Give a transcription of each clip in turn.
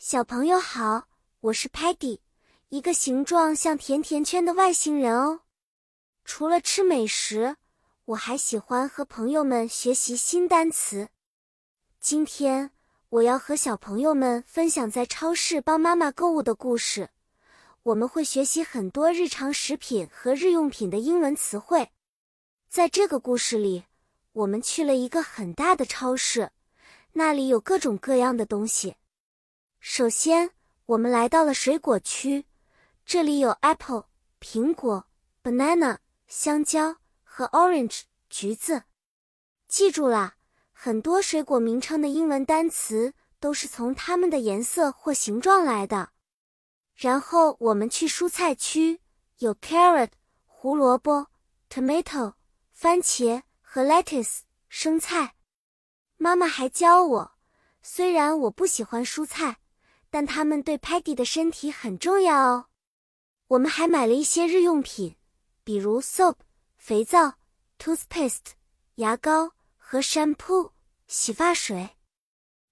小朋友好，我是 Patty，一个形状像甜甜圈的外星人哦。除了吃美食，我还喜欢和朋友们学习新单词。今天我要和小朋友们分享在超市帮妈妈购物的故事。我们会学习很多日常食品和日用品的英文词汇。在这个故事里，我们去了一个很大的超市，那里有各种各样的东西。首先，我们来到了水果区，这里有 apple 苹果、banana 香蕉和 orange 橘子。记住啦，很多水果名称的英文单词都是从它们的颜色或形状来的。然后我们去蔬菜区，有 carrot 胡萝卜、tomato 番茄和 lettuce 生菜。妈妈还教我，虽然我不喜欢蔬菜。但它们对 Paddy 的身体很重要哦。我们还买了一些日用品，比如 soap 肥皂、toothpaste 牙膏和 shampoo 洗发水。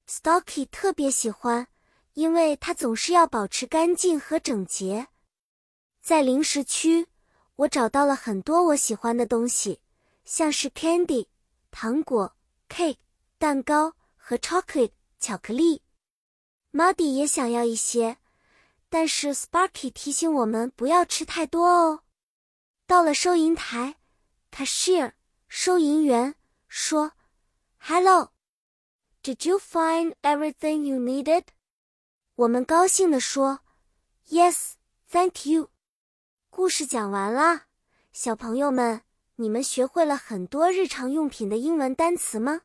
Stocky 特别喜欢，因为它总是要保持干净和整洁。在零食区，我找到了很多我喜欢的东西，像是 candy 糖果、cake 蛋糕和 chocolate 巧克力。Muddy 也想要一些，但是 Sparky 提醒我们不要吃太多哦。到了收银台，Cashier 收银员说：“Hello, did you find everything you needed？” 我们高兴地说：“Yes, thank you。”故事讲完了，小朋友们，你们学会了很多日常用品的英文单词吗？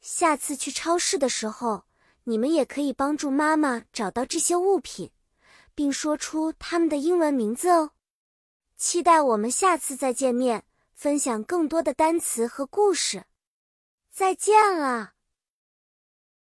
下次去超市的时候。你们也可以帮助妈妈找到这些物品，并说出它们的英文名字哦。期待我们下次再见面，分享更多的单词和故事。再见了。